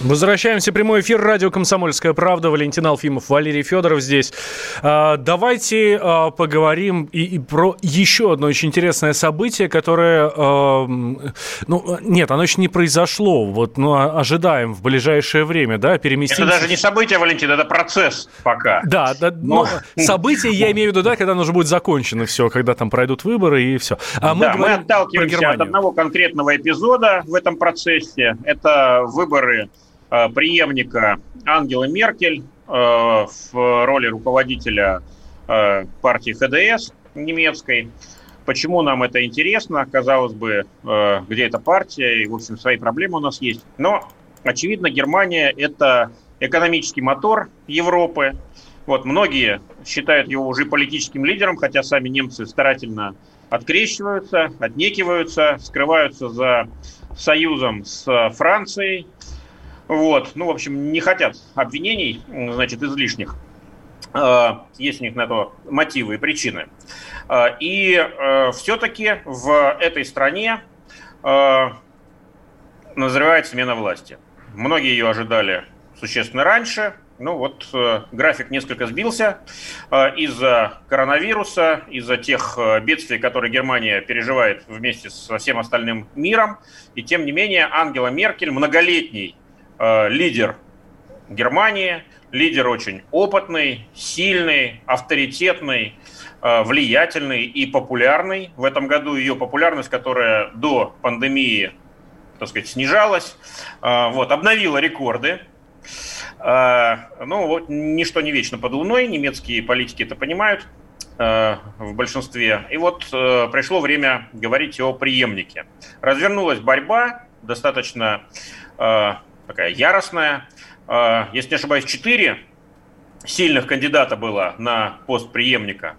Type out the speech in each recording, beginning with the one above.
Возвращаемся в прямой эфир. Радио «Комсомольская правда». Валентин Алфимов, Валерий Федоров здесь. А, давайте а, поговорим и, и про еще одно очень интересное событие, которое... А, ну, нет, оно еще не произошло. Вот, но ожидаем в ближайшее время, да, переместимся... Это даже не событие, Валентин, это процесс пока. Да, да но... но событие я имею в виду, да, когда оно уже будет закончено все, когда там пройдут выборы и все. А мы, да, мы отталкиваемся от одного конкретного эпизода в этом процессе. Это выборы преемника Ангелы Меркель э, в роли руководителя э, партии ХДС немецкой. Почему нам это интересно? Казалось бы, где эта партия, и, в общем, свои проблемы у нас есть. Но, очевидно, Германия – это экономический мотор Европы. Вот, многие считают его уже политическим лидером, хотя сами немцы старательно открещиваются, отнекиваются, скрываются за союзом с Францией, вот, ну, в общем, не хотят обвинений, значит, излишних. А, есть у них на то мотивы и причины. А, и а, все-таки в этой стране назревает смена власти. Многие ее ожидали существенно раньше. Ну вот э, график несколько сбился из-за коронавируса, из-за тех э, бедствий, которые Германия переживает вместе со всем остальным миром. И тем не менее Ангела Меркель, многолетний Э, лидер Германии, лидер очень опытный, сильный, авторитетный, э, влиятельный и популярный. В этом году ее популярность, которая до пандемии, так сказать, снижалась, э, вот, обновила рекорды. Ну, вот, ничто не вечно под луной, немецкие политики это понимают в большинстве. И вот пришло время говорить о преемнике. Развернулась борьба, достаточно такая яростная. А, если не ошибаюсь, четыре сильных кандидата было на пост преемника.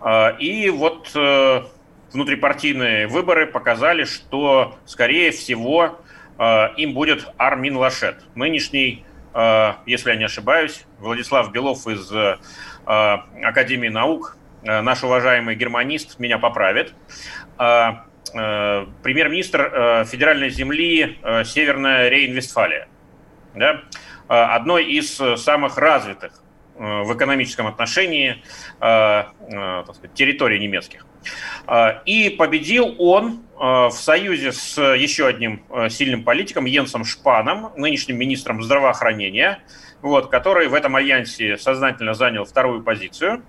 А, и вот э, внутрипартийные выборы показали, что, скорее всего, э, им будет Армин Лашет, нынешний, э, если я не ошибаюсь, Владислав Белов из Академии наук, наш уважаемый германист, меня поправит. Э, премьер-министр э, федеральной земли э, Северная Рейн-Вестфалия, да, одной из самых развитых в экономическом отношении территорий немецких. И победил он в союзе с еще одним сильным политиком Йенсом Шпаном, нынешним министром здравоохранения, вот, который в этом альянсе сознательно занял вторую позицию.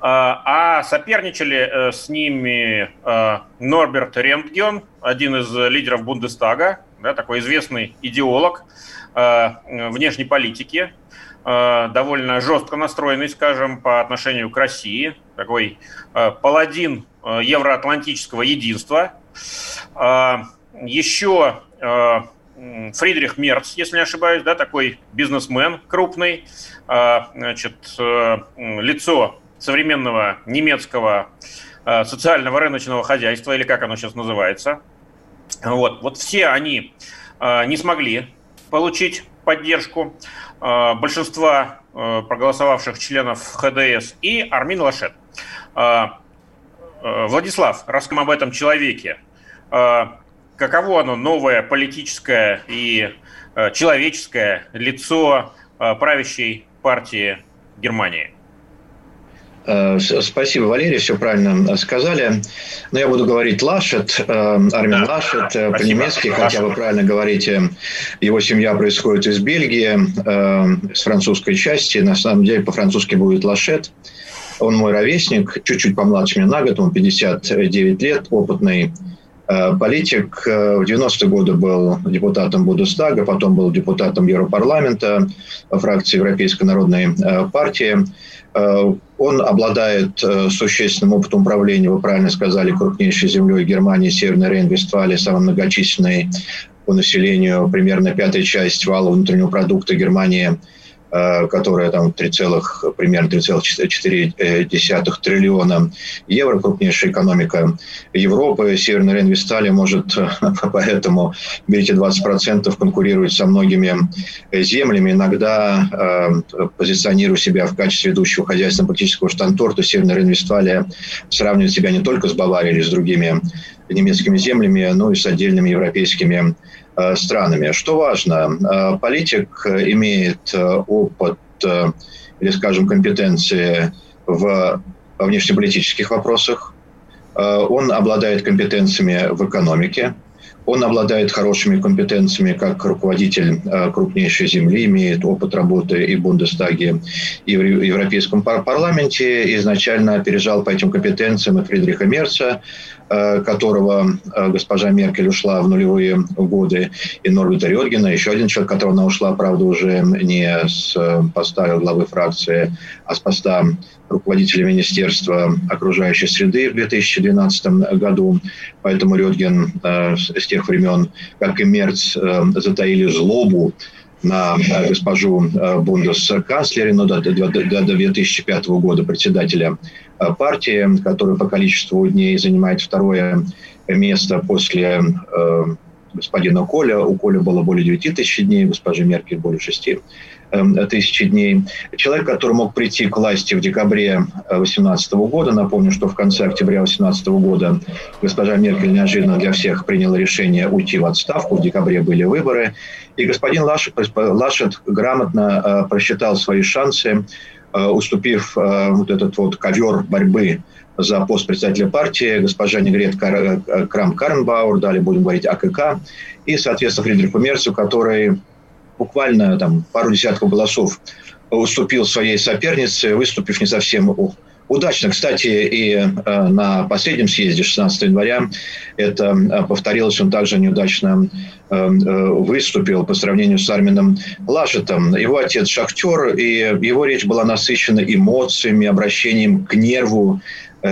А, соперничали э, с ними э, Норберт Рентген, один из лидеров Бундестага, да, такой известный идеолог э, внешней политики, довольно жестко настроенный, скажем, по отношению к России, такой паладин евроатлантического единства. Еще Фридрих Мерц, если не ошибаюсь, да, такой бизнесмен крупный, а, значит, э, лицо современного немецкого э, социального рыночного хозяйства, или как оно сейчас называется. Вот, вот все они э, не смогли получить поддержку большинства проголосовавших членов ХДС и Армин Лашет. Владислав, расскажем об этом человеке каково оно новое политическое и э, человеческое лицо э, правящей партии Германии? Э, спасибо, Валерий, все правильно сказали. Но я буду говорить Лашет, Армин да, Лашет, да, по-немецки, хотя вы правильно говорите, его семья происходит из Бельгии, с французской части, на самом деле по-французски будет Лашет. Он мой ровесник, чуть-чуть помладше меня на год, ему 59 лет, опытный Э, политик э, в 90-е годы был депутатом Бундестага, потом был депутатом Европарламента фракции Европейской народной э, партии. Он обладает существенным опытом управления, вы правильно сказали, крупнейшей землей Германии, Северной Рейн-Вестфалии, самой многочисленной по населению примерно пятая часть вала внутреннего продукта Германии – Э, которая там 3, примерно 3,4 э, триллиона евро, крупнейшая экономика Европы. Северная Рейн-Вестфалия может поэтому, берите 20%, конкурировать со многими землями. Иногда э, позиционируя себя в качестве ведущего хозяйственного политического штанторта, Северная Рейн-Вестфалия сравнивает себя не только с Баварией или с другими немецкими землями, но и с отдельными европейскими Э, странами. Что важно, э, политик имеет э, опыт или, скажем, компетенции в внешнеполитических вопросах, он обладает компетенциями в экономике, он обладает хорошими компетенциями как руководитель крупнейшей земли, имеет опыт работы и в Бундестаге, и в Европейском парламенте. Изначально опережал по этим компетенциям и Фридриха Мерца, Э, которого э, госпожа Меркель ушла в нулевые годы, и Норберта Рёдгена, еще один человек, которого она ушла, правда, уже не с э, поста главы фракции, а с поста руководителя Министерства окружающей среды в 2012 году. Поэтому Рёдген с тех времен, как и Мерц, затаили злобу на госпожу бундесканцлере, но до, до 2005 года председателя Э, партии, которая по количеству дней занимает второе место после э, господина Коля. У Коля было более 9 тысяч дней, госпожи Меркель более 6 э, тысяч дней. Человек, который мог прийти к власти в декабре 2018 года, напомню, что в конце октября 2018 года госпожа Меркель неожиданно для всех приняла решение уйти в отставку, в декабре были выборы, и господин Лашет, Лашет грамотно просчитал свои шансы Э, уступив э, вот этот вот ковер борьбы за пост председателя партии, госпожа Негрет э, Крам Карнбауэр, далее будем говорить АКК, и, соответственно, Фридриху Мерцу, который буквально там пару десятков голосов уступил своей сопернице, выступив не совсем удачно. Кстати, и э, на последнем съезде 16 января это э, повторилось. Он также неудачно э, выступил по сравнению с Армином Лашетом. Его отец шахтер, и его речь была насыщена эмоциями, обращением к нерву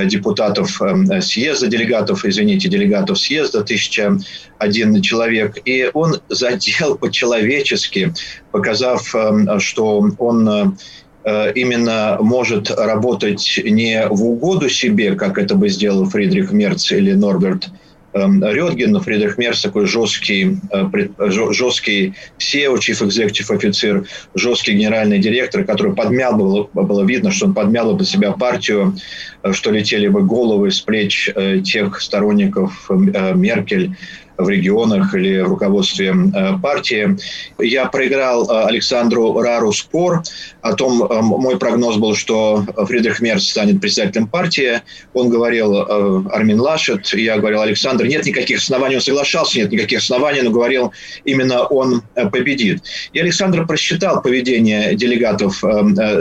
депутатов съезда, делегатов, извините, делегатов съезда, тысяча один человек. И он задел по-человечески, показав, что он именно может работать не в угоду себе, как это бы сделал Фридрих Мерц или Норберт эм, Рёдген, но Фридрих Мерц такой жесткий, э, жесткий SEO, Chief Executive офицер, жесткий генеральный директор, который подмял, было, было видно, что он подмял под себя партию, э, что летели бы головы с плеч тех сторонников Меркель, в регионах или в руководстве э, партии. Я проиграл э, Александру Рару спор о том, э, мой прогноз был, что Фридрих Мерц станет председателем партии. Он говорил Армин Лашет, я говорил Александр, нет никаких оснований, он соглашался, нет никаких оснований, но говорил, именно он победит. И Александр просчитал поведение делегатов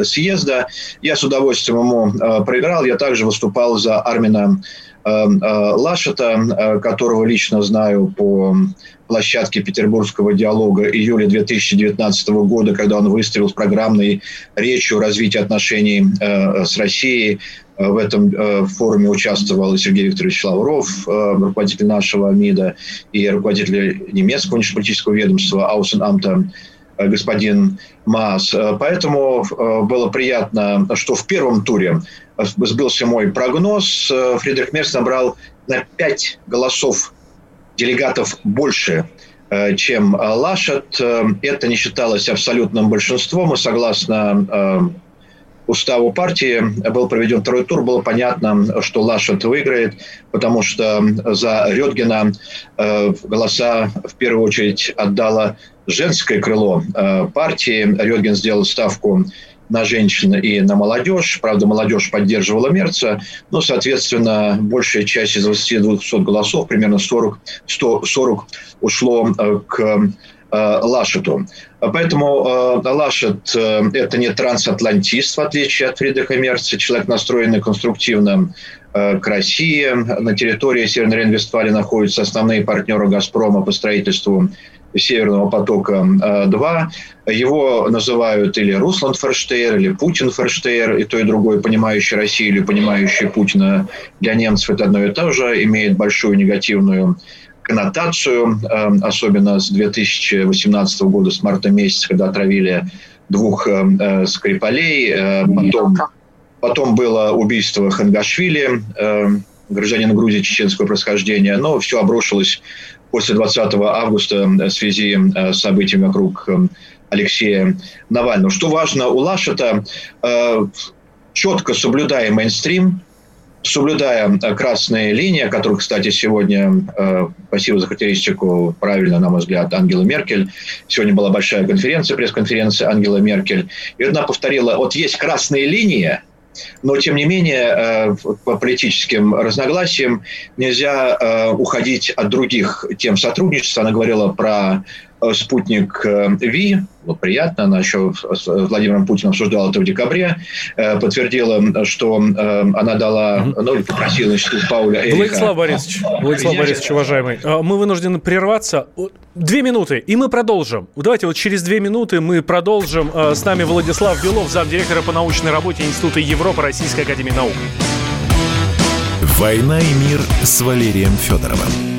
съезда. Я с удовольствием ему проиграл. Я также выступал за Армина Лашета, э, которого лично знаю по площадке Петербургского диалога июля 2019 года, когда он выстрелил с программной речью развития отношений э, с Россией. В этом форуме участвовал Сергей Викторович Лавров, руководитель нашего МИДа, и руководитель немецкого внешнеполитического ведомства Аусенамта господин Маас. Поэтому было приятно, что в первом туре сбылся мой прогноз. Э, Фридрих Мерц набрал на 5 голосов делегатов больше, э, чем Лашет. Э, это не считалось абсолютным большинством, и согласно уставу партии был проведен второй тур, было понятно, что Лашет выиграет, потому что за Рёдгена голоса в первую очередь отдало женское крыло партии. Рёдген сделал ставку на женщин и на молодежь. Правда, молодежь поддерживала Мерца, но, соответственно, большая часть из 2200 голосов, примерно 40, 140 ушло э, к э, Лашету. Поэтому э, Лашет э, – это не трансатлантист, в отличие от Фридриха Мерца, человек, настроенный конструктивно э, к России. На территории Северной Рейн-Вестфалии находятся основные партнеры «Газпрома» по строительству Северного потока-2. Его называют или Руслан Ферштейр, или Путин Ферштейр, и то, и другое, понимающий Россию или понимающий Путина для немцев это одно и то же, имеет большую негативную коннотацию, особенно с 2018 года, с марта месяца, когда отравили двух Скрипалей. Потом, потом было убийство Хангашвили, гражданина Грузии чеченского происхождения. Но все обрушилось после 20 августа в связи с событиями вокруг Алексея Навального. Что важно у Лашета, четко соблюдая мейнстрим, соблюдая э, красные линии, о которых, кстати, сегодня, э, спасибо за характеристику, правильно, на мой взгляд, Ангела Меркель. Сегодня была большая конференция, пресс-конференция Ангела Меркель. И она повторила, вот есть красные линии, но, тем не менее, э, по политическим разногласиям нельзя уходить от других тем сотрудничества. Она говорила про спутник Ви, вот приятно, она еще с Владимиром Путиным обсуждала это в декабре, э, подтвердила, что э, она дала, ну, или попросила Институт Пауля Эриха. Владислав Борисович, Владислав Борисович, уважаемый, э, мы вынуждены прерваться. Две минуты, и мы продолжим. Давайте вот через две минуты мы продолжим. С нами Владислав Белов, замдиректора по научной работе Института Европы Российской Академии Наук. «Война и мир» с Валерием Федоровым.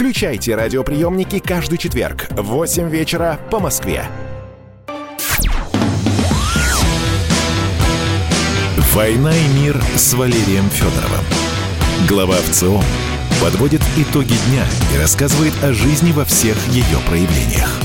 Включайте радиоприемники каждый четверг в 8 вечера по Москве. «Война и мир» с Валерием Федоровым. Глава ВЦО подводит итоги дня и рассказывает о жизни во всех ее проявлениях.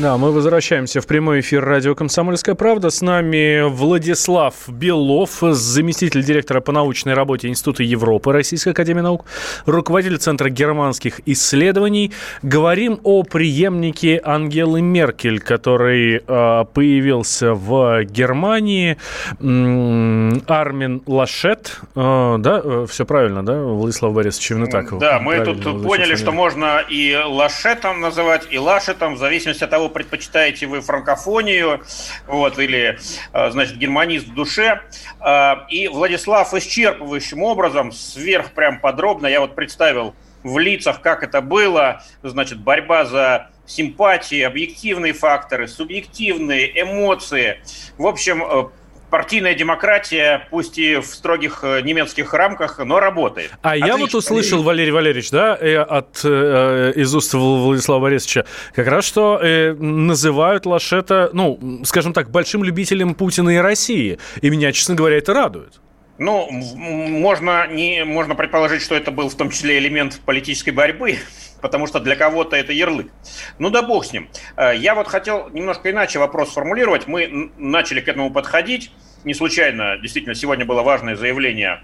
Да, мы возвращаемся в прямой эфир радио «Комсомольская правда». С нами Владислав Белов, заместитель директора по научной работе Института Европы Российской Академии Наук, руководитель Центра германских исследований. Говорим о преемнике Ангелы Меркель, который э, появился в Германии. Армин Лашет, э, да, все правильно, да, Владислав Борисович, именно так? Да, мы тут поняли, что можно и Лашетом называть, и Лашетом, в зависимости от того, предпочитаете вы франкофонию, вот, или, э, значит, германист в душе. Э, и Владислав исчерпывающим образом, сверх прям подробно, я вот представил в лицах, как это было, значит, борьба за симпатии, объективные факторы, субъективные эмоции. В общем, э, партийная демократия, пусть и в строгих э, немецких рамках, но работает. А Отлично. я вот услышал, Валерий Валерьевич, да, э, от, э, из уст Владислава Борисовича, как раз что э, называют Лашета, ну, скажем так, большим любителем Путина и России. И меня, честно говоря, это радует. Ну, можно, не, можно предположить, что это был в том числе элемент политической борьбы, потому что для кого-то это ярлык. Ну да бог с ним. Э, я вот хотел немножко иначе вопрос сформулировать. Мы начали к этому подходить. Не случайно, действительно, сегодня было важное заявление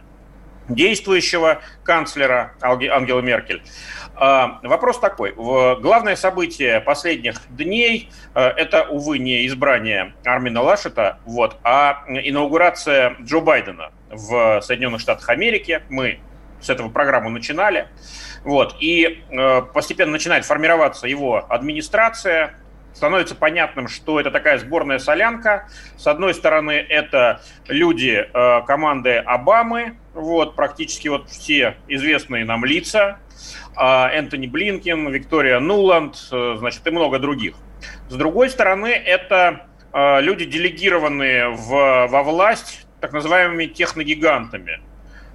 действующего канцлера Ангела Меркель. Э, вопрос такой. Главное событие последних дней э, – это, увы, не избрание Армина Лашета, вот, а инаугурация Джо Байдена в Соединенных Штатах Америки. Мы с этого программу начинали. Вот, и э, постепенно начинает формироваться его администрация, становится понятным, что это такая сборная солянка. С одной стороны, это люди э, команды Обамы, вот, практически вот все известные нам лица, э, Энтони Блинкин, Виктория Нуланд, э, значит, и много других. С другой стороны, это э, люди, делегированные в, во власть так называемыми техногигантами –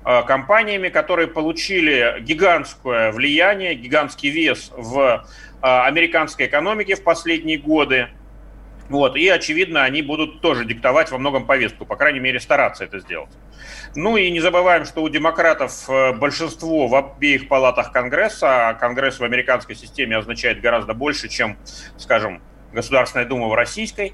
компаниями, которые получили гигантское влияние, гигантский вес в э, американской экономике в последние годы. Вот, и, очевидно, они будут тоже диктовать во многом повестку, по крайней мере, стараться это сделать. Ну и не забываем, что у демократов э, большинство в обеих палатах Конгресса, а Конгресс в американской системе означает гораздо больше, чем, скажем, Государственная Дума в российской.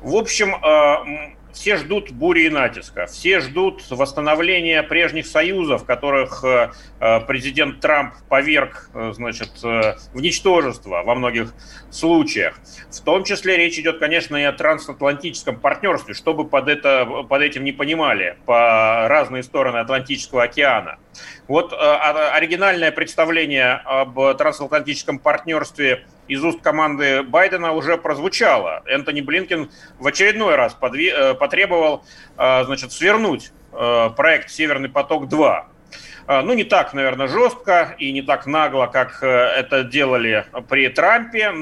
В общем, э, все ждут бури и натиска, все ждут восстановления прежних союзов, которых э, э, президент Трамп поверг э, значит, в ничтожество во многих случаях. В том числе речь идет, конечно, и о трансатлантическом партнерстве, чтобы под, это, под этим не понимали по разные стороны Атлантического океана. Вот оригинальное представление об трансатлантическом партнерстве – из уст команды Байдена уже прозвучало. Энтони Блинкен в очередной раз подви- э, потребовал э, значит, свернуть э, проект «Северный поток-2». Ну, не так, наверное, жестко и не так нагло, как это делали при Трампе.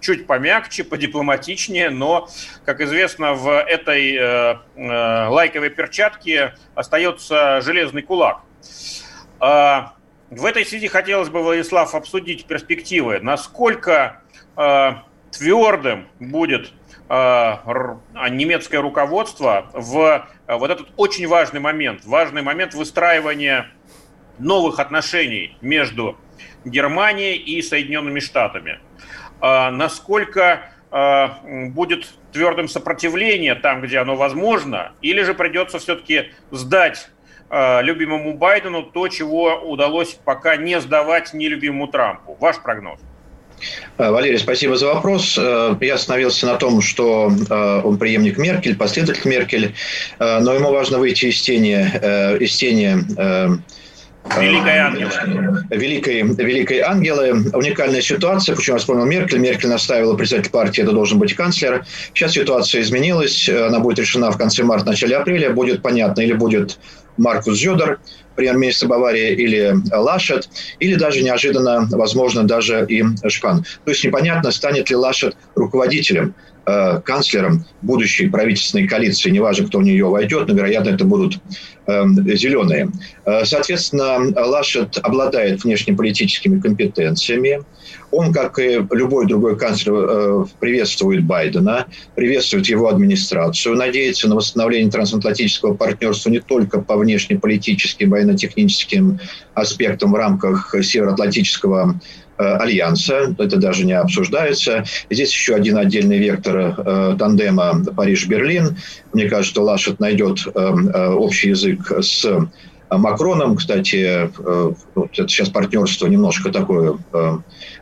Чуть помягче, подипломатичнее, но, как известно, в этой лайковой перчатке остается железный кулак. А, в этой связи хотелось бы, Владислав, обсудить перспективы. Насколько э, твердым будет э, немецкое руководство в э, вот этот очень важный момент, важный момент выстраивания новых отношений между Германией и Соединенными Штатами. Э, насколько э, будет твердым сопротивление там, где оно возможно, или же придется все-таки сдать любимому Байдену то, чего удалось пока не сдавать нелюбимому Трампу. Ваш прогноз? Э, Валерий, спасибо за вопрос. Э, я остановился на том, что он преемник Меркель, последователь Меркель, но ему важно выйти из тени, из тени Великой ангелы. Великой, великой ангелы. Уникальная ситуация. Почему я вспомнил Меркель? Меркель наставила председатель партии, это должен быть канцлер. Сейчас ситуация изменилась. Она будет решена в конце марта, начале апреля. Будет понятно, или будет Маркус Зюдер, премьер-министр Баварии, или Лашет, или даже неожиданно, возможно, даже и Шпан. То есть непонятно, станет ли Лашет руководителем э, канцлером будущей правительственной коалиции. Неважно, кто в нее войдет, но, вероятно, это будут э, зеленые. Э, соответственно, Лашет обладает внешнеполитическими компетенциями. Он, как и любой другой канцлер, э, приветствует Байдена, приветствует его администрацию, надеется на восстановление трансатлантического партнерства не только по внешнеполитическим, военно-техническим аспектам в рамках Североатлантического альянса, это даже не обсуждается. Здесь еще один отдельный вектор э, тандема Париж-Берлин. Мне кажется, Лашет найдет общий язык с Макроном, кстати, это сейчас партнерство немножко такое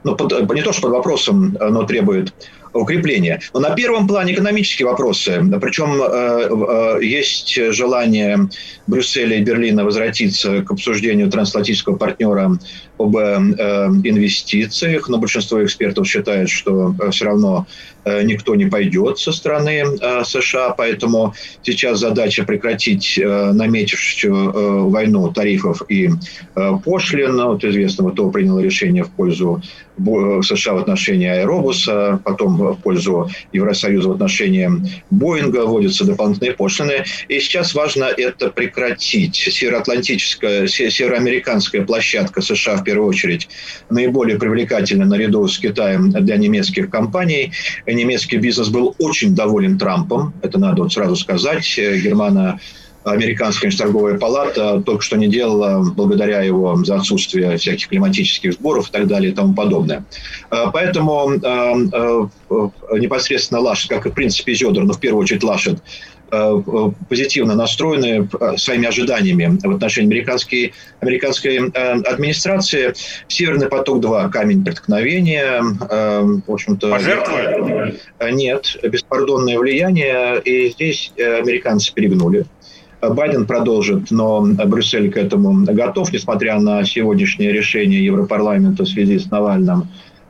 ну, под, не то, что под вопросом, э, но требует укрепления. Но на первом плане экономические вопросы. Причем э, э, есть желание Брюсселя и Берлина возвратиться к обсуждению трансатлантического партнера об э, инвестициях, но большинство экспертов считает, что все равно никто не пойдет со стороны США, поэтому сейчас задача прекратить наметившуюся э, войну тарифов и пошлин. Вот известно, кто принял решение в пользу США в отношении Аэробуса, потом в пользу Евросоюза в отношении Боинга, вводятся дополнительные пошлины. И сейчас важно это прекратить. Североатлантическая, североамериканская площадка США в первую очередь наиболее привлекательна наряду с Китаем для немецких компаний. Немецкий бизнес был очень доволен Трампом, это надо вот сразу сказать. Германа американская торговая палата только что не делала благодаря его за отсутствие всяких климатических сборов и так далее и тому подобное. А, поэтому а, а, непосредственно Лашет, как и в принципе Зедор, но в первую очередь Лашет, позитивно настроены своими ожиданиями в отношении американской, американской администрации. Северный поток-2 – камень преткновения. В общем-то, Пожертвовали? Нет, беспардонное влияние. И здесь американцы перегнули. Байден продолжит, но Брюссель к этому готов, несмотря на сегодняшнее решение Европарламента в связи с Навальным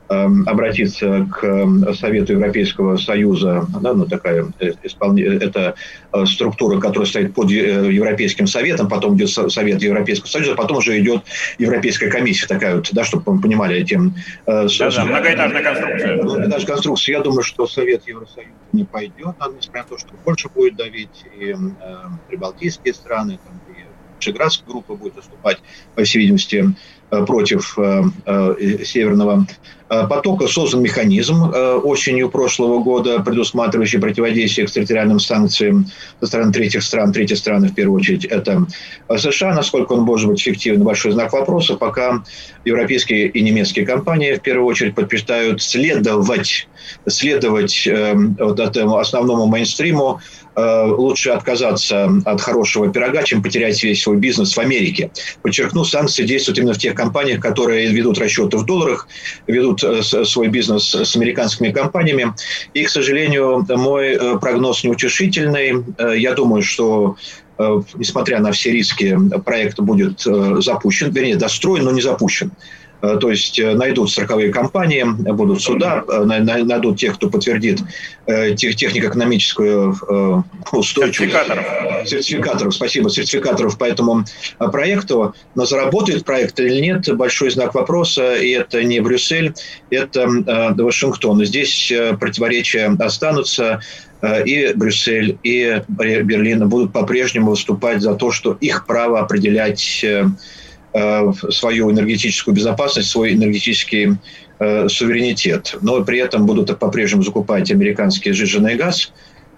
обратиться к эм, Совету Европейского Союза, да, ну такая э, это э, структура, которая стоит под э, Европейским Советом, потом идет Совет Европейского Союза, потом уже идет Европейская комиссия такая вот, да, чтобы мы понимали этим. Да, да, многоэтажная конструкция. Многоэтажная конструкция. Я думаю, что Совет Евросоюза не пойдет, несмотря на то, что больше будет давить и э, прибалтийские страны, там, и Шеградская группа будет выступать, по всей видимости, против Северного потока создан механизм осенью прошлого года, предусматривающий противодействие экстерриториальным санкциям со стороны третьих стран. Третьи страны, в первую очередь, это США. Насколько он может быть эффективен, большой знак вопроса. Пока европейские и немецкие компании, в первую очередь, предпочитают следовать, следовать вот этому основному мейнстриму, Э, лучше отказаться от хорошего пирога, чем потерять весь свой бизнес в Америке. Подчеркну, санкции действуют именно в тех компаниях, которые ведут расчеты в долларах, ведут э, свой бизнес с американскими компаниями. И, к сожалению, мой э, прогноз неутешительный. Я думаю, что несмотря на все риски, проект будет запущен, вернее, достроен, но не запущен. Э, то есть э, найдут страховые компании, будут суда, э, найдут тех, кто подтвердит технико-экономическую устойчивость. Сертификаторов. Сертификаторов, спасибо, сертификаторов по этому проекту. Но заработает проект или нет, большой знак вопроса. И это не Брюссель, это Вашингтон. Здесь противоречия останутся и Брюссель, и Берлин будут по-прежнему выступать за то, что их право определять свою энергетическую безопасность, свой энергетический э, суверенитет. Но при этом будут по-прежнему закупать американский сжиженный газ,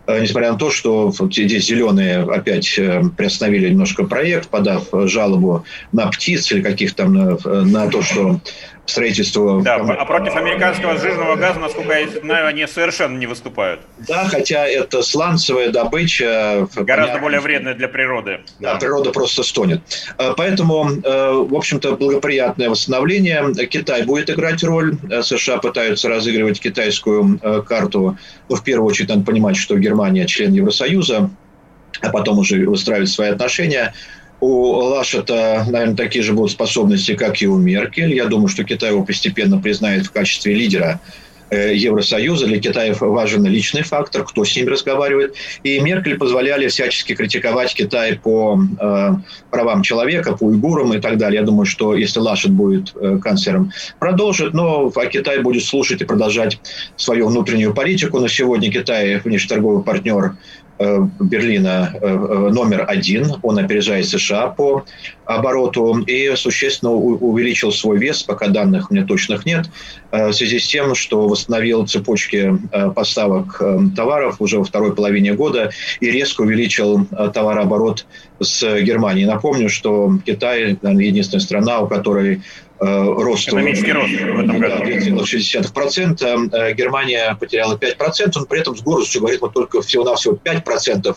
э, несмотря на то, что здесь зеленые опять приостановили немножко проект, подав жалобу на птиц или каких-то там на то, что строительству... Да, а против американского жирного газа, насколько я знаю, они совершенно не выступают. Да, хотя это сланцевая добыча... Гораздо более вредная для природы. Да, да, природа просто стонет. А, поэтому, э, в общем-то, благоприятное восстановление. Китай будет играть роль. Э, США пытаются разыгрывать китайскую э, карту. Но в первую очередь надо понимать, что Германия член Евросоюза, а потом уже выстраивать свои отношения у Лашета, наверное, такие же будут способности, как и у Меркель. Я думаю, что Китай его постепенно признает в качестве лидера э, Евросоюза. Для Китая важен личный фактор, кто с ними разговаривает. И Меркель позволяли всячески критиковать Китай по э, правам человека, по уйгурам и так далее. Я думаю, что если Лашет будет э, канцлером, продолжит, но а Китай будет слушать и продолжать свою внутреннюю политику. На сегодня Китай внешнеторговый партнер Берлина э, э, номер один. Он опережает США по обороту и существенно увеличил свой вес, пока данных у меня точных нет, в связи с тем, что восстановил цепочки поставок товаров уже во второй половине года и резко увеличил товарооборот с Германией. Напомню, что Китай, единственная страна, у которой Э, рост. Экономический рост в этом году. 2,6%. Э, Германия потеряла 5%, но при этом с гордостью говорит, вот только всего-навсего 5%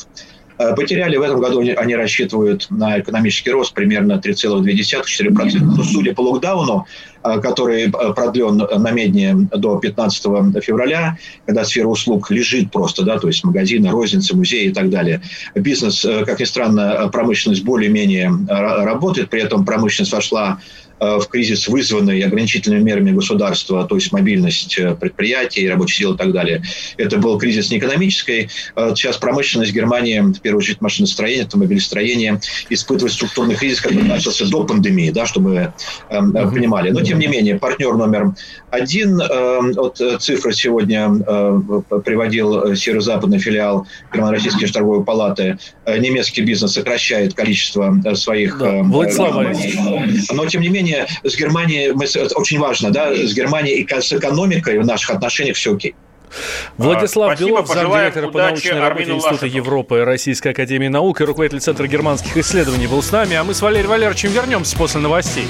э, потеряли. В этом году они рассчитывают на экономический рост примерно 3,2-4%. Но судя по локдауну, который продлен на медне до 15 февраля, когда сфера услуг лежит просто, да, то есть магазины, розницы, музеи и так далее. Бизнес, как ни странно, промышленность более-менее работает, при этом промышленность вошла Э, в кризис, вызванный ограничительными мерами государства, то есть мобильность э, предприятий, рабочей силы и так далее. Это был кризис не экономический. Э, сейчас промышленность Германии, в первую очередь машиностроение, автомобилестроение, испытывает структурный кризис, который начался до пандемии, да, чтобы мы uh-huh. понимали. Но, тем не менее, партнер номер один, вот цифры сегодня приводил северо-западный филиал Германо-Российской торговой палаты, немецкий бизнес сокращает количество своих... Да. Владислав Но, тем не менее, менее, с Германией, мы, очень важно, да, с Германией и с экономикой в наших отношениях все окей. Владислав Спасибо, Белов, замдиректора по научной работе Института Лашину. Европы Российской Академии Наук и руководитель Центра германских исследований был с нами, а мы с Валерием Валерьевичем вернемся после новостей.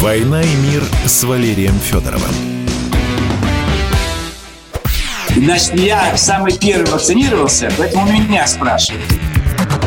«Война и мир» с Валерием Федоровым. Значит, я самый первый вакцинировался, поэтому меня спрашивают.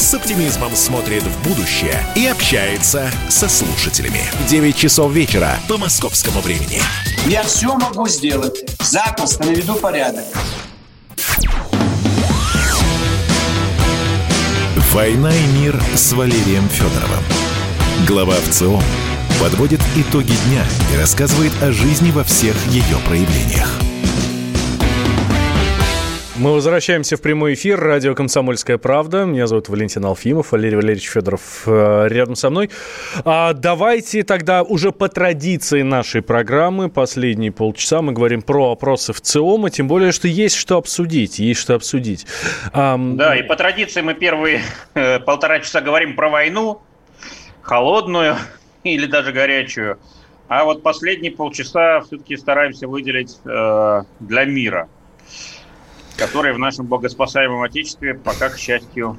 с оптимизмом смотрит в будущее и общается со слушателями. 9 часов вечера по московскому времени. Я все могу сделать. Запросто наведу порядок. «Война и мир» с Валерием Федоровым. Глава ВЦО подводит итоги дня и рассказывает о жизни во всех ее проявлениях. Мы возвращаемся в прямой эфир. Радио «Комсомольская правда». Меня зовут Валентин Алфимов, Валерий Валерьевич Федоров э, рядом со мной. А давайте тогда уже по традиции нашей программы последние полчаса мы говорим про опросы в ЦИОМа, тем более, что есть что обсудить, есть что обсудить. Да, и по традиции мы первые э, полтора часа говорим про войну, холодную или даже горячую. А вот последние полчаса все-таки стараемся выделить э, для мира – которые в нашем богоспасаемом Отечестве пока, к счастью,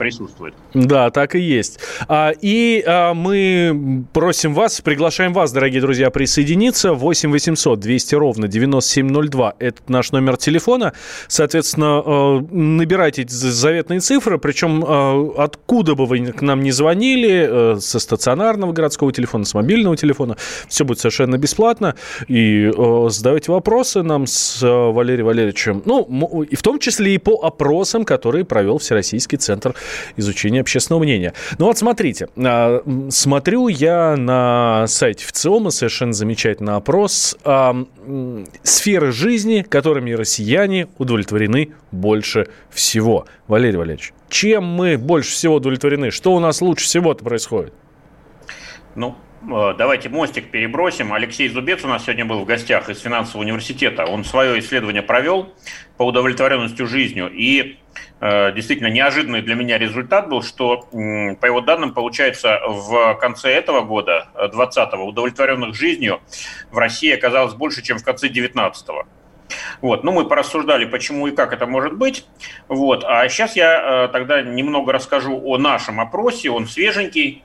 присутствует. Да, так и есть. А, и а, мы просим вас, приглашаем вас, дорогие друзья, присоединиться. 8 800 200 ровно 9702. Это наш номер телефона. Соответственно, а, набирайте заветные цифры. Причем откуда бы вы к нам не звонили, со стационарного городского телефона, с мобильного телефона, все будет совершенно бесплатно. И задавайте вопросы нам с Валерием Валерьевичем. Ну, и в том числе и по опросам, которые провел Всероссийский центр изучения общественного мнения. Ну вот смотрите, а, смотрю я на сайте ВЦИОМа совершенно замечательный опрос сферы жизни, которыми россияне удовлетворены больше всего. Валерий Валерьевич, чем мы больше всего удовлетворены? Что у нас лучше всего-то происходит? Ну, давайте мостик перебросим. Алексей Зубец у нас сегодня был в гостях из финансового университета. Он свое исследование провел по удовлетворенности жизнью. И Э, действительно неожиданный для меня результат был, что, по его данным, получается, в конце этого года, 20-го, удовлетворенных жизнью в России оказалось больше, чем в конце 19-го. Вот. Ну, мы порассуждали, почему и как это может быть. Вот. А сейчас я э, тогда немного расскажу о нашем опросе. Он свеженький,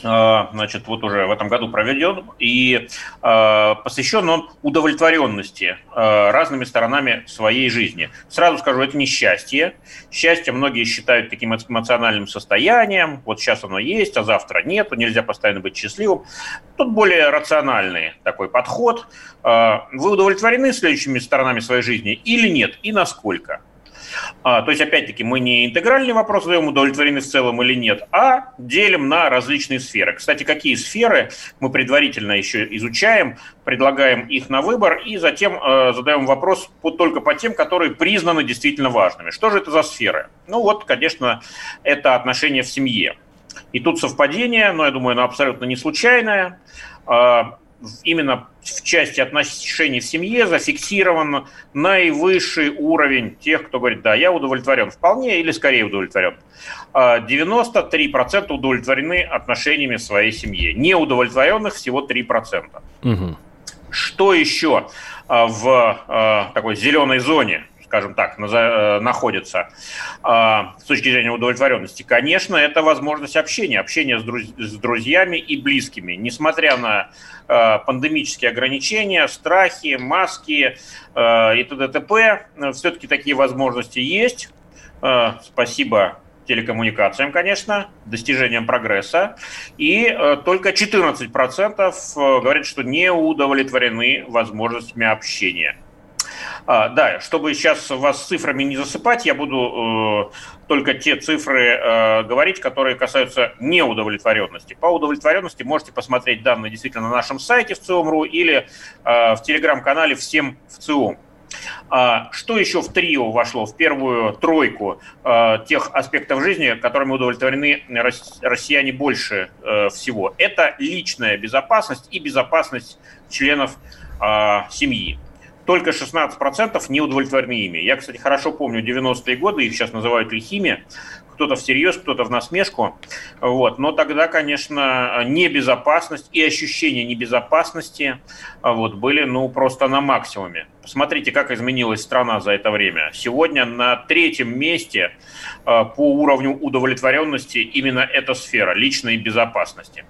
значит, вот уже в этом году проведен, и э, посвящен он удовлетворенности э, разными сторонами своей жизни. Сразу скажу, это не счастье. Счастье многие считают таким эмоциональным состоянием. Вот сейчас оно есть, а завтра нет, нельзя постоянно быть счастливым. Тут более рациональный такой подход. Вы удовлетворены следующими сторонами своей жизни или нет, и насколько? А, то есть, опять-таки, мы не интегральный вопрос задаем, удовлетворены в целом или нет, а делим на различные сферы. Кстати, какие сферы мы предварительно еще изучаем, предлагаем их на выбор и затем э, задаем вопрос только по тем, которые признаны действительно важными. Что же это за сферы? Ну вот, конечно, это отношения в семье. И тут совпадение, но я думаю, оно абсолютно не случайное. А, именно в части отношений в семье зафиксирован наивысший уровень тех, кто говорит, да, я удовлетворен вполне или скорее удовлетворен. 93% удовлетворены отношениями в своей семье. Неудовлетворенных всего 3%. Угу. Что еще а, в а, такой зеленой зоне скажем так, э, находится а, с точки зрения удовлетворенности, конечно, это возможность общения, общения с, друз- с друзьями и близкими. Несмотря на а, пандемические ограничения, страхи, маски а, и т.д. т.п., все-таки такие возможности есть. Спасибо телекоммуникациям, конечно, достижением прогресса. И э, только 14% говорят, что не удовлетворены возможностями общения. А, да, чтобы сейчас вас цифрами не засыпать, я буду э, только те цифры э, говорить, которые касаются неудовлетворенности. По удовлетворенности можете посмотреть данные действительно на нашем сайте в ЦИОМ.ру или э, в телеграм-канале «Всем в ЦИОМ». А, что еще в трио вошло, в первую тройку тех аспектов жизни, которыми удовлетворены россияне больше всего? Это личная безопасность и безопасность членов семьи только 16% не удовлетворены ими. Я, кстати, хорошо помню 90-е годы, их сейчас называют лихими, кто-то всерьез, кто-то в насмешку. Вот. Но тогда, конечно, небезопасность и ощущение небезопасности вот, были ну, просто на максимуме. Посмотрите, как изменилась страна за это время. Сегодня на третьем месте э, по уровню удовлетворенности именно эта сфера личной безопасности.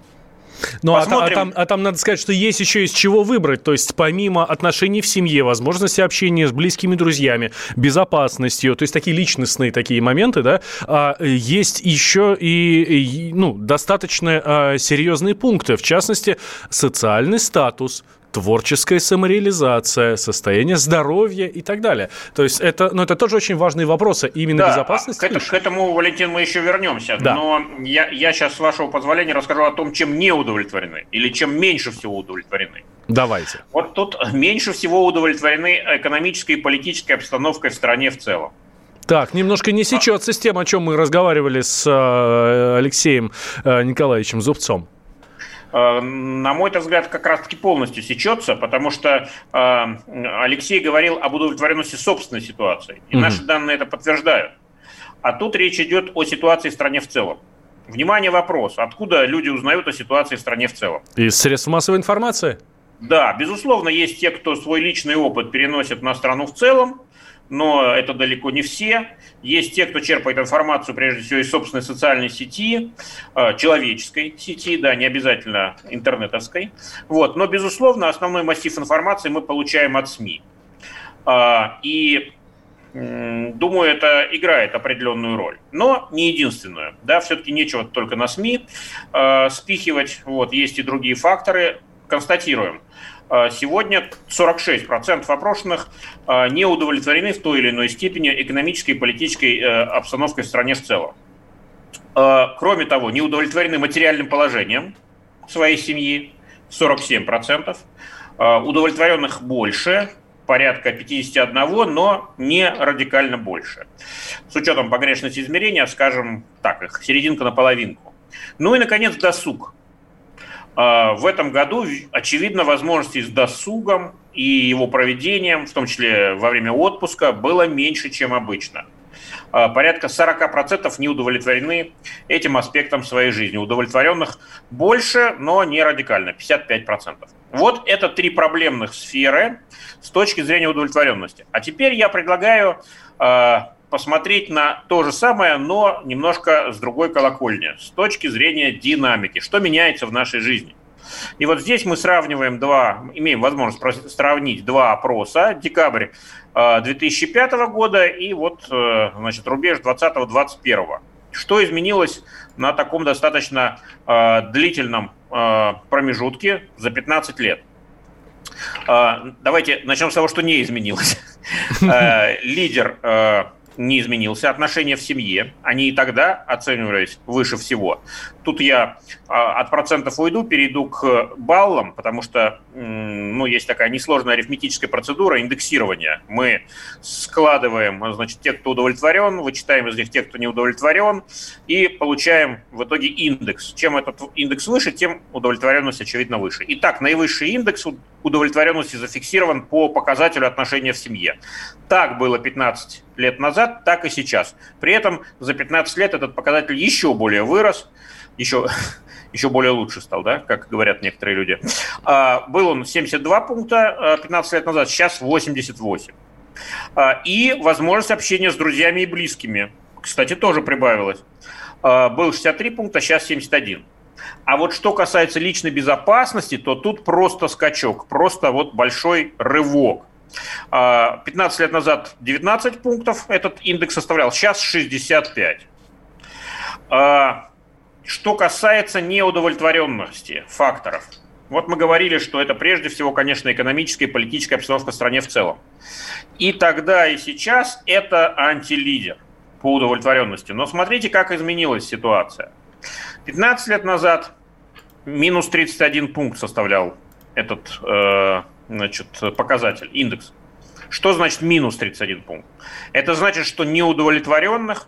Ну, а, а, там, а там надо сказать, что есть еще из чего выбрать. То есть, помимо отношений в семье, возможности общения с близкими друзьями, безопасностью, то есть такие личностные такие моменты, да, а, есть еще и, и ну, достаточно а, серьезные пункты. В частности, социальный статус, творческая самореализация, состояние здоровья и так далее. То есть это, ну, это тоже очень важные вопросы. Именно да, безопасность. К, это, к этому, Валентин, мы еще вернемся. Да. Но я, я сейчас, с вашего позволения, расскажу о том, чем не удовлетворены или чем меньше всего удовлетворены. Давайте. Вот тут меньше всего удовлетворены экономической и политической обстановкой в стране в целом. Так, немножко не сечется с тем, о чем мы разговаривали с э, Алексеем э, Николаевичем Зубцом. Э, на мой взгляд, как раз-таки полностью сечется, потому что э, Алексей говорил об удовлетворенности собственной ситуации, и угу. наши данные это подтверждают. А тут речь идет о ситуации в стране в целом. Внимание, вопрос. Откуда люди узнают о ситуации в стране в целом? Из средств массовой информации? Да, безусловно, есть те, кто свой личный опыт переносит на страну в целом, но это далеко не все. Есть те, кто черпает информацию, прежде всего, из собственной социальной сети, э, человеческой сети, да, не обязательно интернетовской. Вот. Но, безусловно, основной массив информации мы получаем от СМИ. А, и Думаю, это играет определенную роль, но не единственную. Да, все-таки нечего только на СМИ э, спихивать. Вот, есть и другие факторы. Констатируем. А, сегодня 46% опрошенных а, не удовлетворены в той или иной степени экономической и политической э, обстановкой в стране в целом. А, кроме того, не удовлетворены материальным положением своей семьи 47%. Удовлетворенных больше, порядка 51, но не радикально больше. С учетом погрешности измерения, скажем так, их серединка на половинку. Ну и, наконец, досуг. А, в этом году, очевидно, возможностей с досугом и его проведением, в том числе во время отпуска, было меньше, чем обычно. А, порядка 40% не удовлетворены этим аспектом своей жизни. Удовлетворенных больше, но не радикально, 55%. Вот это три проблемных сферы с точки зрения удовлетворенности. А теперь я предлагаю а, посмотреть на то же самое, но немножко с другой колокольни, с точки зрения динамики, что меняется в нашей жизни. И вот здесь мы сравниваем два, имеем возможность сравнить два опроса, декабрь 2005 э, года и вот, э, значит, рубеж 2020-2021. Что изменилось на таком достаточно э, длительном промежутке за 15 лет? Давайте начнем с того, что не изменилось. Лидер не изменился. Отношения в семье, они и тогда оценивались выше всего. Тут я а, от процентов уйду, перейду к баллам, потому что ну, есть такая несложная арифметическая процедура индексирования. Мы складываем значит, тех, кто удовлетворен, вычитаем из них тех, кто не удовлетворен, и получаем в итоге индекс. Чем этот индекс выше, тем удовлетворенность, очевидно, выше. Итак, наивысший индекс удовлетворенности зафиксирован по показателю отношения в семье. Так было 15 лет назад, так и сейчас. При этом за 15 лет этот показатель еще более вырос, еще, еще более лучше стал, да, как говорят некоторые люди. А, был он 72 пункта 15 а, лет назад, сейчас 88. А, и возможность общения с друзьями и близкими, кстати, тоже прибавилась. А, был 63 пункта, сейчас 71. А вот что касается личной безопасности, то тут просто скачок, просто вот большой рывок. 15 а, лет назад 19 пунктов этот индекс составлял, сейчас 65. А, что касается неудовлетворенности факторов, вот мы говорили, что это прежде всего, конечно, экономическая и политическая обстановка в стране в целом. И тогда, и сейчас это антилидер по удовлетворенности. Но смотрите, как изменилась ситуация. 15 лет назад минус 31 пункт составлял этот э, значит, показатель, индекс. Что значит минус 31 пункт? Это значит, что неудовлетворенных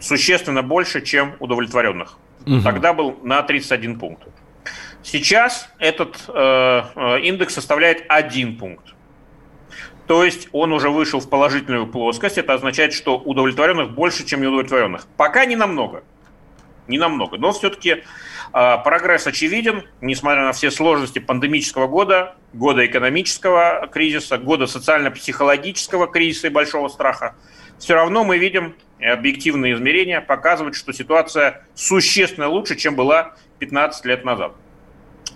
существенно больше, чем удовлетворенных. Угу. Тогда был на 31 пункт. Сейчас этот э, э, индекс составляет 1 пункт. То есть он уже вышел в положительную плоскость. Это означает, что удовлетворенных больше, чем неудовлетворенных. Пока не намного. Не намного. Но все-таки а, прогресс очевиден, несмотря на все сложности пандемического года, года экономического кризиса, года социально-психологического кризиса и большого страха. Все равно мы видим, объективные измерения показывают, что ситуация существенно лучше, чем была 15 лет назад.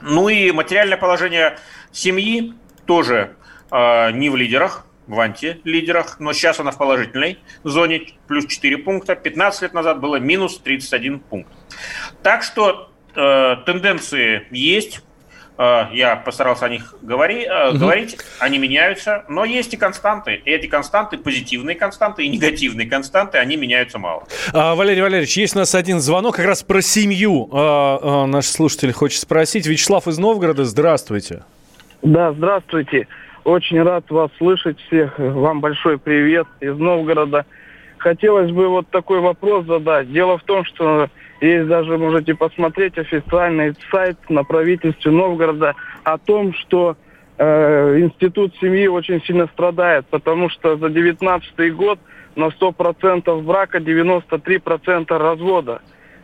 Ну и материальное положение семьи тоже э, не в лидерах, в антилидерах, но сейчас она в положительной зоне, плюс 4 пункта. 15 лет назад было минус 31 пункт. Так что Э, тенденции есть, Э, я постарался о них говори, угу. говорить, они меняются, но есть и константы. И эти константы, позитивные константы и негативные константы, они меняются мало. А, Валерий Валерьевич, есть у нас один звонок как раз про семью. А, а, наш слушатель хочет спросить. Вячеслав из Новгорода, здравствуйте. Да, здравствуйте. Очень рад вас слышать всех. Вам большой привет из Новгорода. Хотелось бы вот такой вопрос задать. Дело в том, что есть даже, можете посмотреть, официальный сайт на правительстве Новгорода о том, что э, институт семьи очень сильно страдает, потому что за 19 год на 100% брака 93% развода.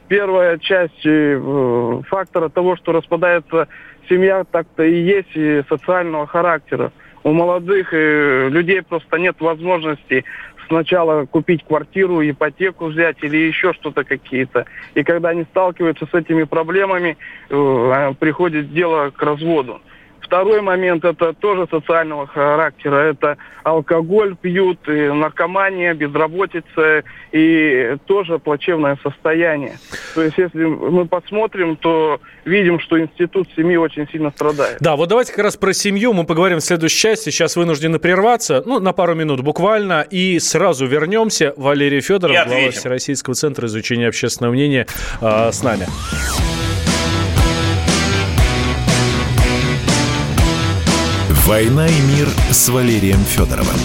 Первая часть э, фактора того, что распадается семья, так-то и есть и социального характера. У молодых людей просто нет возможности сначала купить квартиру, ипотеку взять или еще что-то какие-то. И когда они сталкиваются с этими проблемами, э, приходит дело к разводу. Второй момент это тоже социального характера. Это алкоголь пьют, и наркомания, безработица и тоже плачевное состояние. То есть если мы посмотрим, то видим, что институт семьи очень сильно страдает. Да, вот давайте как раз про семью мы поговорим в следующей части. Сейчас вынуждены прерваться, ну, на пару минут буквально, и сразу вернемся. Валерий Федоров, глава Всероссийского центра изучения общественного мнения, э, с нами. «Война и мир» с Валерием Федоровым.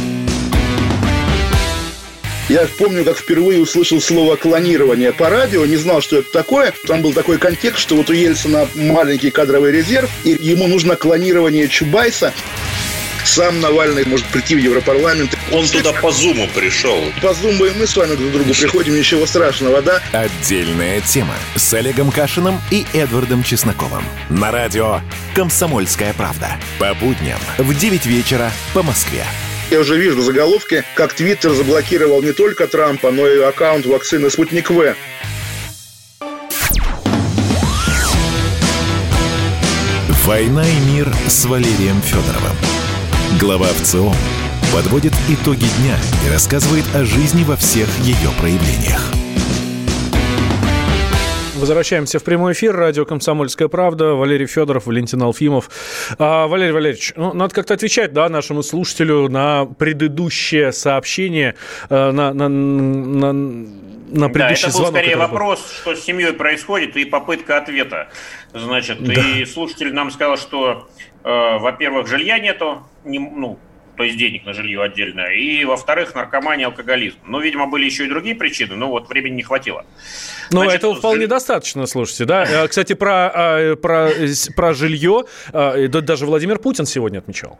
Я помню, как впервые услышал слово клонирование по радио, не знал, что это такое. Там был такой контекст, что вот у Ельцина маленький кадровый резерв, и ему нужно клонирование Чубайса. Сам Навальный может прийти в Европарламент. Он туда по Зуму пришел. По Зуму и мы с вами друг к другу приходим, ничего страшного, да? Отдельная тема с Олегом Кашиным и Эдвардом Чесноковым. На радио «Комсомольская правда». По будням в 9 вечера по Москве. Я уже вижу заголовки, как Твиттер заблокировал не только Трампа, но и аккаунт вакцины «Спутник В». «Война и мир» с Валерием Федоровым. Глава ВЦИОМ подводит итоги дня и рассказывает о жизни во всех ее проявлениях. Возвращаемся в прямой эфир. Радио «Комсомольская правда». Валерий Федоров, Валентин Алфимов. А, Валерий Валерьевич, ну, надо как-то отвечать да, нашему слушателю на предыдущее сообщение, э, на, на, на, на предыдущий да, это был звонок, скорее вопрос, был. что с семьей происходит, и попытка ответа. Значит, да. и слушатель нам сказал, что, э, во-первых, жилья нету, не, ну, то есть денег на жилье отдельно, и, во-вторых, наркомания, алкоголизм. Ну, видимо, были еще и другие причины, но вот времени не хватило. Ну, этого вполне жилье... достаточно, слушайте, да. Э, кстати, про, а, про, про жилье э, даже Владимир Путин сегодня отмечал.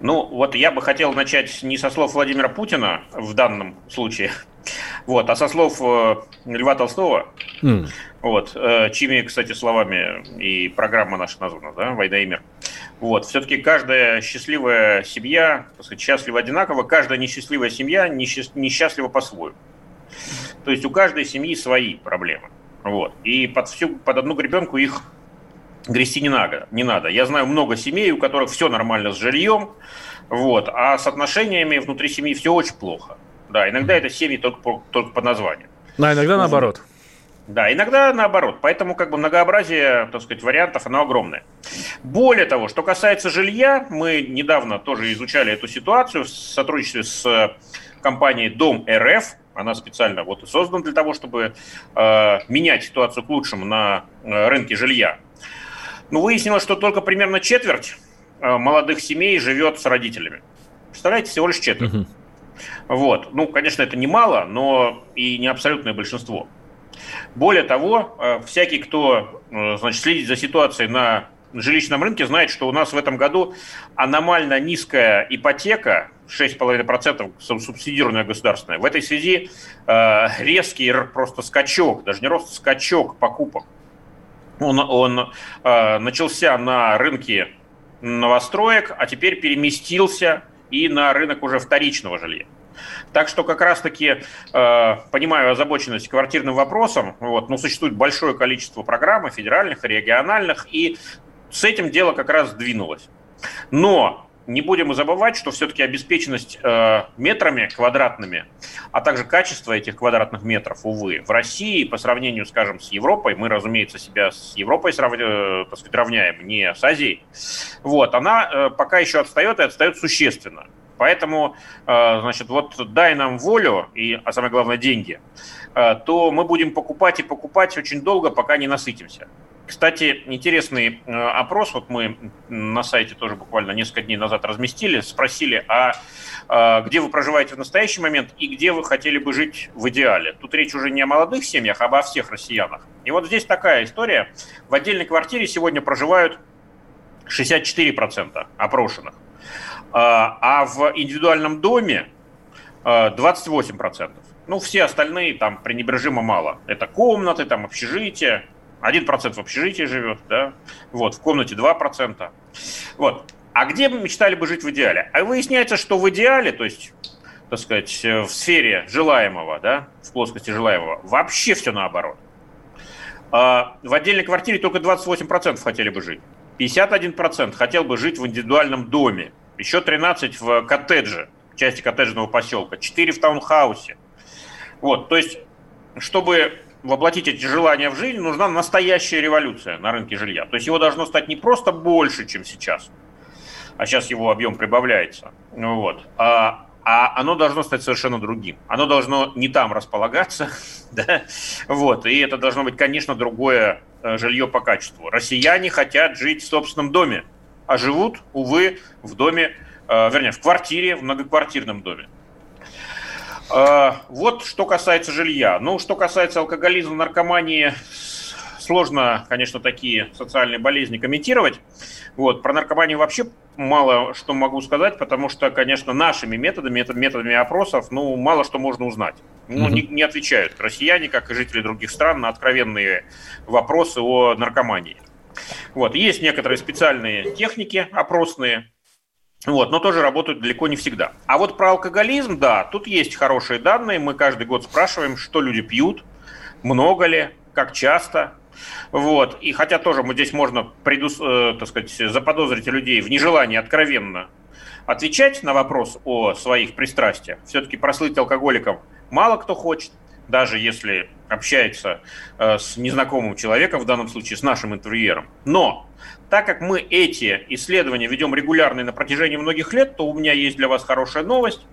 Ну, вот я бы хотел начать не со слов Владимира Путина в данном случае, вот, а со слов э, Льва Толстого, mm. вот, чьими, кстати, словами и программа наша названа, да, «Война и мир». Вот, все-таки каждая счастливая семья, так сказать, счастлива одинаково, каждая несчастливая семья несчастлива по-своему. То есть у каждой семьи свои проблемы. Вот. И под, всю, под одну гребенку их грести не надо, не надо. Я знаю много семей, у которых все нормально с жильем, вот, а с отношениями внутри семьи все очень плохо. Да, иногда это семьи только по, только по названию. А иногда наоборот. Да, иногда наоборот. Поэтому как бы многообразие, так сказать, вариантов, оно огромное. Более того, что касается жилья, мы недавно тоже изучали эту ситуацию в сотрудничестве с компанией Дом РФ. Она специально вот и создана для того, чтобы э, менять ситуацию к лучшему на э, рынке жилья. Ну, выяснилось, что только примерно четверть э, молодых семей живет с родителями. Представляете, всего лишь четверть. Угу. Вот. Ну, конечно, это немало, но и не абсолютное большинство. Более того, э, всякий, кто э, значит, следит за ситуацией на жилищном рынке, знает, что у нас в этом году аномально низкая ипотека, 6,5% субсидированная государственная. В этой связи э, резкий просто скачок, даже не рост, скачок покупок. Он, он начался на рынке новостроек, а теперь переместился и на рынок уже вторичного жилья. Так что как раз-таки э, понимаю озабоченность квартирным вопросом, вот, но существует большое количество программ федеральных и региональных, и с этим дело как раз сдвинулось. Но не будем забывать, что все-таки обеспеченность э, метрами квадратными, а также качество этих квадратных метров, увы, в России по сравнению, скажем, с Европой, мы, разумеется, себя с Европой срав... э, равняем, не с Азией, вот, она э, пока еще отстает и отстает существенно. Поэтому, э, значит, вот дай нам волю и, а самое главное, деньги, э, то мы будем покупать и покупать очень долго, пока не насытимся. Кстати, интересный э, опрос, вот мы на сайте тоже буквально несколько дней назад разместили, спросили, а, где вы проживаете в настоящий момент и где вы хотели бы жить в идеале. Тут речь уже не о молодых семьях, а обо всех россиянах. И вот здесь такая история. В отдельной квартире сегодня проживают 64% опрошенных, а, а в индивидуальном доме 28%. Э, ну, все остальные там пренебрежимо мало. Это комнаты, там общежитие, 1% в общежитии живет, да, вот, в комнате 2%. Вот. А где мы мечтали бы жить в идеале? А выясняется, что в идеале, то есть, так сказать, в сфере желаемого, да, в плоскости желаемого, вообще все наоборот. А в отдельной квартире только 28% хотели бы жить. 51% хотел бы жить в индивидуальном доме. Еще 13% в коттедже, части коттеджного поселка. 4% в таунхаусе. Вот, то есть, чтобы воплотить эти желания в жизнь, нужна настоящая революция на рынке жилья. То есть его должно стать не просто больше, чем сейчас, а сейчас его объем прибавляется, вот, а, а оно должно стать совершенно другим. Оно должно не там располагаться, да, вот, и это должно быть, конечно, другое э, жилье по качеству. Россияне хотят жить в собственном доме, а живут, увы, в доме, э, вернее, в квартире, в многоквартирном доме. А, вот что касается жилья. Ну, что касается алкоголизма, наркомании, сложно, конечно, такие социальные болезни комментировать. Вот. Про наркоманию вообще мало что могу сказать, потому что, конечно, нашими методами, методами опросов, ну, мало что можно узнать. Ну, не, не отвечают россияне, как и жители других стран, на откровенные вопросы о наркомании. Вот. Есть некоторые специальные техники опросные, вот, но тоже работают далеко не всегда. А вот про алкоголизм, да, тут есть хорошие данные. Мы каждый год спрашиваем, что люди пьют, много ли, как часто. Вот. И хотя тоже мы здесь можно предус, э, так сказать, заподозрить людей в нежелании откровенно отвечать на вопрос о своих пристрастиях, все-таки прослыть алкоголиком мало кто хочет, даже если общается э, с незнакомым человеком, в данном случае с нашим интервьюером. Но так как мы эти исследования ведем регулярно на протяжении многих лет, то у меня есть для вас хорошая новость,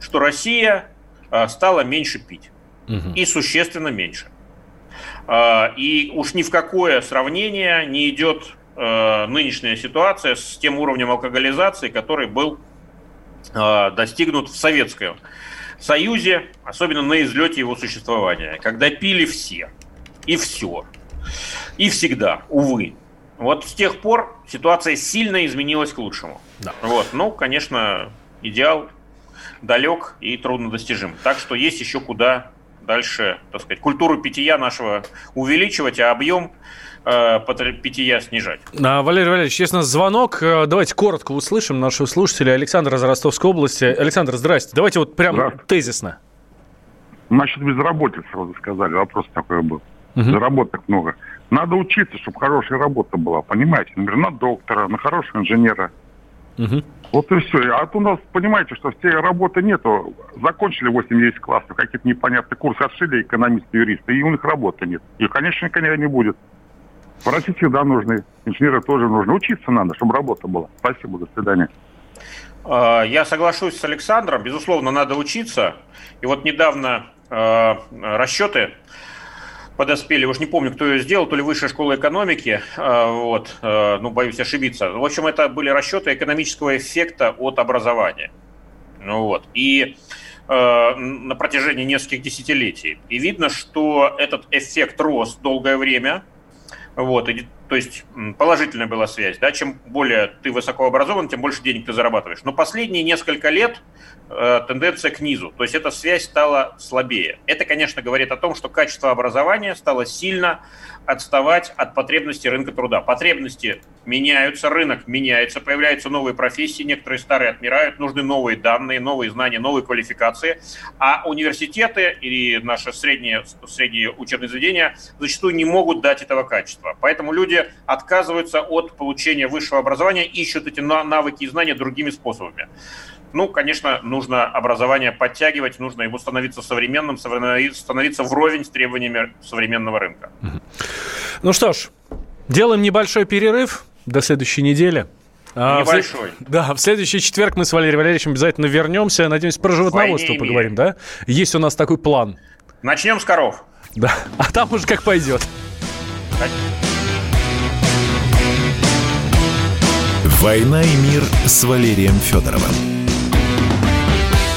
что Россия а, стала меньше пить. Угу. И существенно меньше. А, и уж ни в какое сравнение не идет а, нынешняя ситуация с тем уровнем алкоголизации, который был достигнут в Советском Союзе, особенно на излете его существования, когда пили все. И все. И всегда, увы. Вот с тех пор ситуация сильно изменилась к лучшему. Да. Вот, ну, конечно, идеал далек и трудно достижим. Так что есть еще куда дальше, так сказать, культуру питья нашего увеличивать, а объем питья снижать. А, Валерий Валерьевич, есть у нас звонок. Э, давайте коротко услышим нашего слушателя Александра из Ростовской области. Александр, здрасте. Давайте вот прям тезисно. Насчет безработицы, вы сказали, вопрос такой был. Угу. Заработок много. Надо учиться, чтобы хорошая работа была, понимаете? Например, на доктора, на хорошего инженера. Угу. Вот и все. А то у нас, понимаете, что все работы нету. Закончили 8-10 классов, какие-то непонятные курсы отшили экономисты, юристы, и у них работы нет. И, конечно, никогда не будет. Врачи всегда нужны, инженеры тоже нужны. Учиться надо, чтобы работа была. Спасибо, до свидания. А, я соглашусь с Александром. Безусловно, надо учиться. И вот недавно э, расчеты подоспели, уж не помню, кто ее сделал, то ли Высшая школа экономики, а, вот, а, ну, боюсь ошибиться. В общем, это были расчеты экономического эффекта от образования. Ну, вот. И на протяжении нескольких десятилетий. И видно, что этот эффект рос долгое время. Вот, и, то есть положительная была связь. Да? Чем более ты высоко образован, тем больше денег ты зарабатываешь. Но последние несколько лет тенденция к низу. То есть эта связь стала слабее. Это, конечно, говорит о том, что качество образования стало сильно отставать от потребностей рынка труда. Потребности меняются, рынок меняется, появляются новые профессии, некоторые старые отмирают, нужны новые данные, новые знания, новые квалификации. А университеты или наши средние, средние учебные заведения зачастую не могут дать этого качества. Поэтому люди отказываются от получения высшего образования, ищут эти навыки и знания другими способами. Ну, конечно, нужно образование подтягивать, нужно ему становиться современным, становиться вровень с требованиями современного рынка. Ну что ж, делаем небольшой перерыв до следующей недели. А, Небольшой. В, да, в следующий четверг мы с Валерием Валерьевичем обязательно вернемся. Надеюсь, про животноводство поговорим, да? Есть у нас такой план. Начнем с коров. Да, а там уже как пойдет. «Война и мир» с Валерием Федоровым.